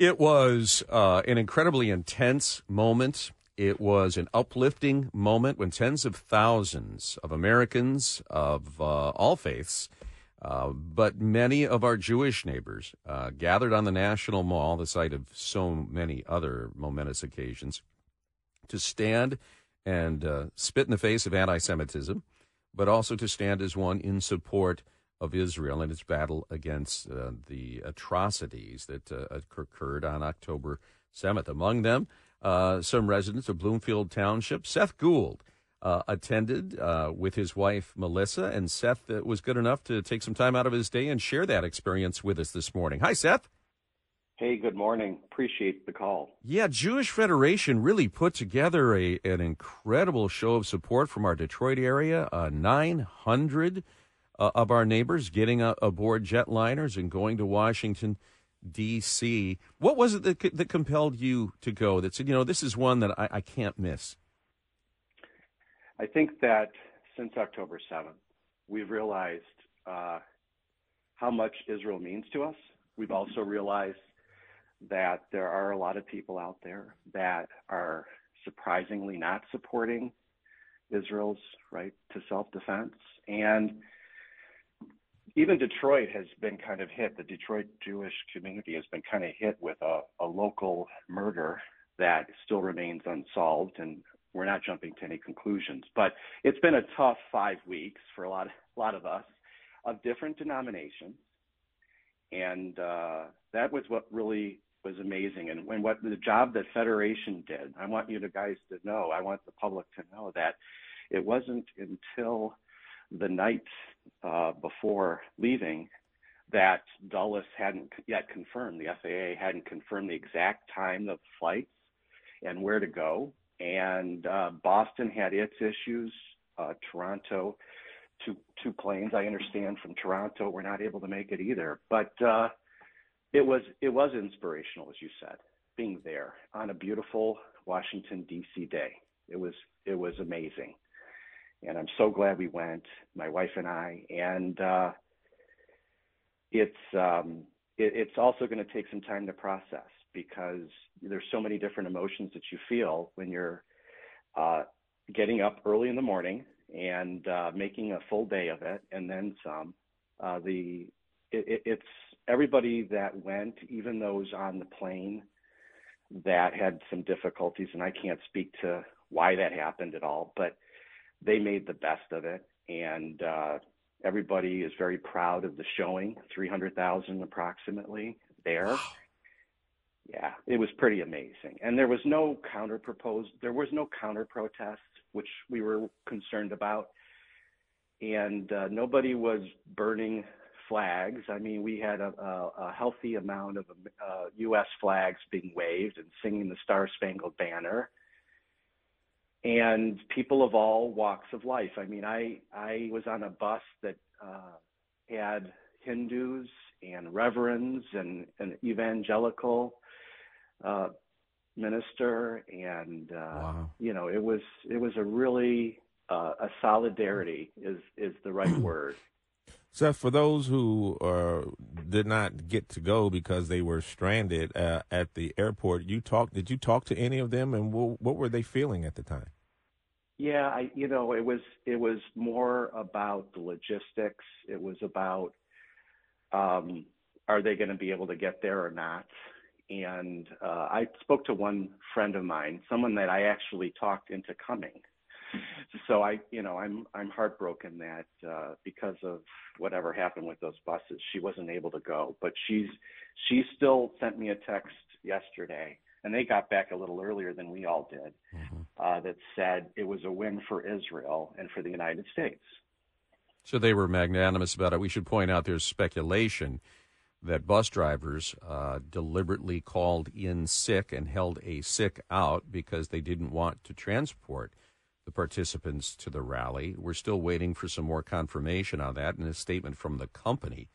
It was uh, an incredibly intense moment. It was an uplifting moment when tens of thousands of Americans of uh, all faiths, uh, but many of our Jewish neighbors, uh, gathered on the National Mall, the site of so many other momentous occasions, to stand and uh, spit in the face of anti Semitism, but also to stand as one in support of Israel in its battle against uh, the atrocities that uh, occurred on October 7th. Among them, uh, some residents of Bloomfield Township. Seth Gould uh, attended uh, with his wife, Melissa, and Seth uh, was good enough to take some time out of his day and share that experience with us this morning. Hi, Seth. Hey, good morning. Appreciate the call. Yeah, Jewish Federation really put together a an incredible show of support from our Detroit area. Uh, 900 uh, of our neighbors getting uh, aboard jetliners and going to Washington, D.C. What was it that, that compelled you to go that said, you know, this is one that I, I can't miss? I think that since October 7th, we've realized uh, how much Israel means to us. We've also realized that there are a lot of people out there that are surprisingly not supporting Israel's right to self defense. And even Detroit has been kind of hit. The Detroit Jewish community has been kind of hit with a, a local murder that still remains unsolved, and we're not jumping to any conclusions. But it's been a tough five weeks for a lot of, a lot of us of different denominations, and uh, that was what really was amazing. And when what the job that Federation did, I want you to guys to know, I want the public to know that it wasn't until the night uh, before leaving that Dulles hadn't yet confirmed, the FAA hadn't confirmed the exact time of flights and where to go. And uh, Boston had its issues. Uh, Toronto, two two planes. I understand from Toronto, we're not able to make it either. But uh, it was it was inspirational, as you said, being there on a beautiful Washington D.C. day. It was it was amazing and I'm so glad we went, my wife and I. And uh, it's um, it, it's also going to take some time to process because there's so many different emotions that you feel when you're uh, getting up early in the morning and uh, making a full day of it, and then some. Uh, the it, it's everybody that went, even those on the plane that had some difficulties, and I can't speak to why that happened at all, but they made the best of it, and uh, everybody is very proud of the showing. Three hundred thousand approximately there. Yeah, it was pretty amazing, and there was no counter proposed. There was no counter protest, which we were concerned about, and uh, nobody was burning flags. I mean, we had a, a, a healthy amount of uh, U.S. flags being waved and singing the Star Spangled Banner and people of all walks of life. I mean, I I was on a bus that uh, had Hindus and reverends and an evangelical uh, minister, and uh, wow. you know, it was it was a really uh, a solidarity is is the right word. Seth, for those who uh, did not get to go because they were stranded uh, at the airport, you talked. Did you talk to any of them, and what, what were they feeling at the time? Yeah, I, you know, it was it was more about the logistics. It was about um, are they going to be able to get there or not? And uh, I spoke to one friend of mine, someone that I actually talked into coming so I, you know, I'm I'm heartbroken that uh, because of whatever happened with those buses, she wasn't able to go. But she's she still sent me a text yesterday, and they got back a little earlier than we all did, mm-hmm. uh, that said it was a win for Israel and for the United States. So they were magnanimous about it. We should point out there's speculation that bus drivers uh, deliberately called in sick and held a sick out because they didn't want to transport the participants to the rally. We're still waiting for some more confirmation on that and a statement from the company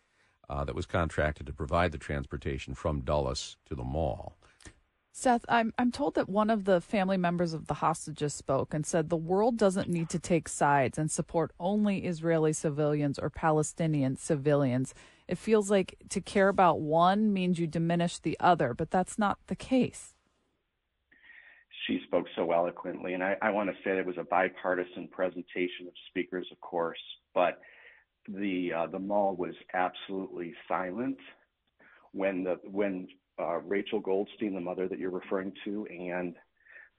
uh, that was contracted to provide the transportation from Dulles to the mall. Seth, I'm I'm told that one of the family members of the hostages spoke and said the world doesn't need to take sides and support only Israeli civilians or Palestinian civilians. it feels like to care about one means you diminish the other, but that's not the case. She spoke so eloquently, and I, I want to say it was a bipartisan presentation of speakers, of course, but the uh, the mall was absolutely silent when the when uh, Rachel Goldstein, the mother that you're referring to, and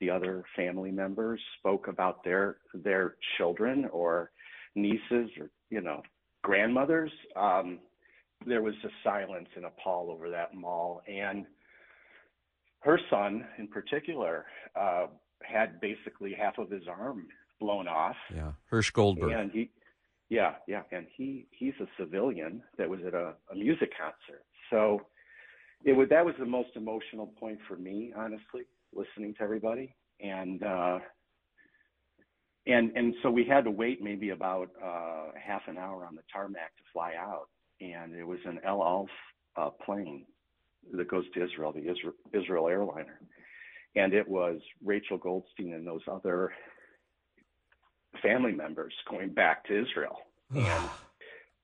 the other family members spoke about their their children or nieces or you know grandmothers. Um, there was a silence and a pall over that mall, and her son in particular uh, had basically half of his arm blown off. Yeah, Hersh Goldberg. And he, yeah, yeah, and he he's a civilian that was at a, a music concert. So it was that was the most emotional point for me, honestly, listening to everybody, and uh, and and so we had to wait maybe about uh, half an hour on the tarmac to fly out, and it was an El Al uh, plane that goes to Israel, the Israel, Israel airliner, and it was Rachel Goldstein and those other family members going back to Israel and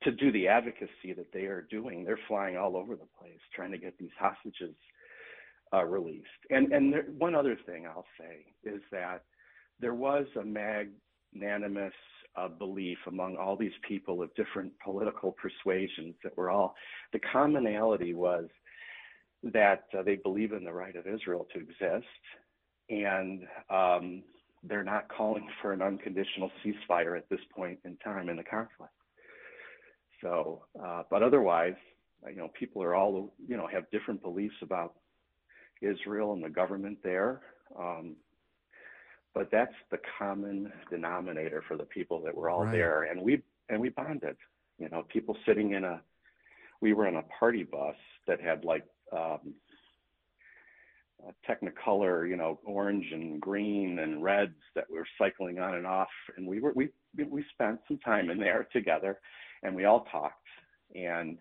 to do the advocacy that they are doing. They're flying all over the place trying to get these hostages uh, released. And and there, one other thing I'll say is that there was a magnanimous uh, belief among all these people of different political persuasions that were all the commonality was that uh, they believe in the right of Israel to exist and um, they're not calling for an unconditional ceasefire at this point in time in the conflict. So, uh, but otherwise, you know, people are all, you know, have different beliefs about Israel and the government there. Um, but that's the common denominator for the people that were all right. there, and we and we bonded. You know, people sitting in a, we were in a party bus that had like um, Technicolor, you know, orange and green and reds that were cycling on and off, and we were we we spent some time in there together, and we all talked, and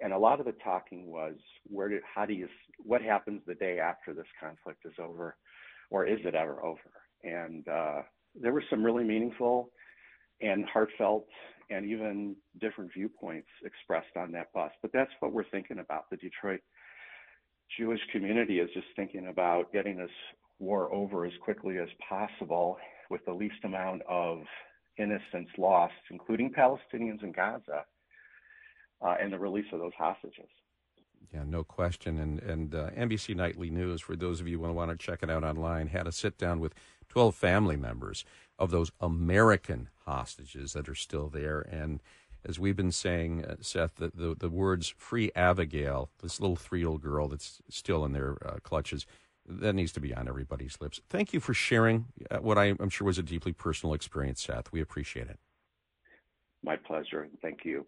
and a lot of the talking was where did how do you what happens the day after this conflict is over, or is it ever over? And uh, there were some really meaningful and heartfelt and even different viewpoints expressed on that bus. But that's what we're thinking about the Detroit Jewish community is just thinking about getting this war over as quickly as possible with the least amount of innocents lost, including Palestinians in Gaza, uh, and the release of those hostages. Yeah, no question. And and uh, NBC Nightly News, for those of you who want to check it out online, had a sit down with 12 family members of those American hostages that are still there. And as we've been saying, uh, Seth, the, the, the, words free Abigail, this little three year old girl that's still in their uh, clutches, that needs to be on everybody's lips. Thank you for sharing uh, what I, am sure was a deeply personal experience, Seth. We appreciate it. My pleasure. Thank you.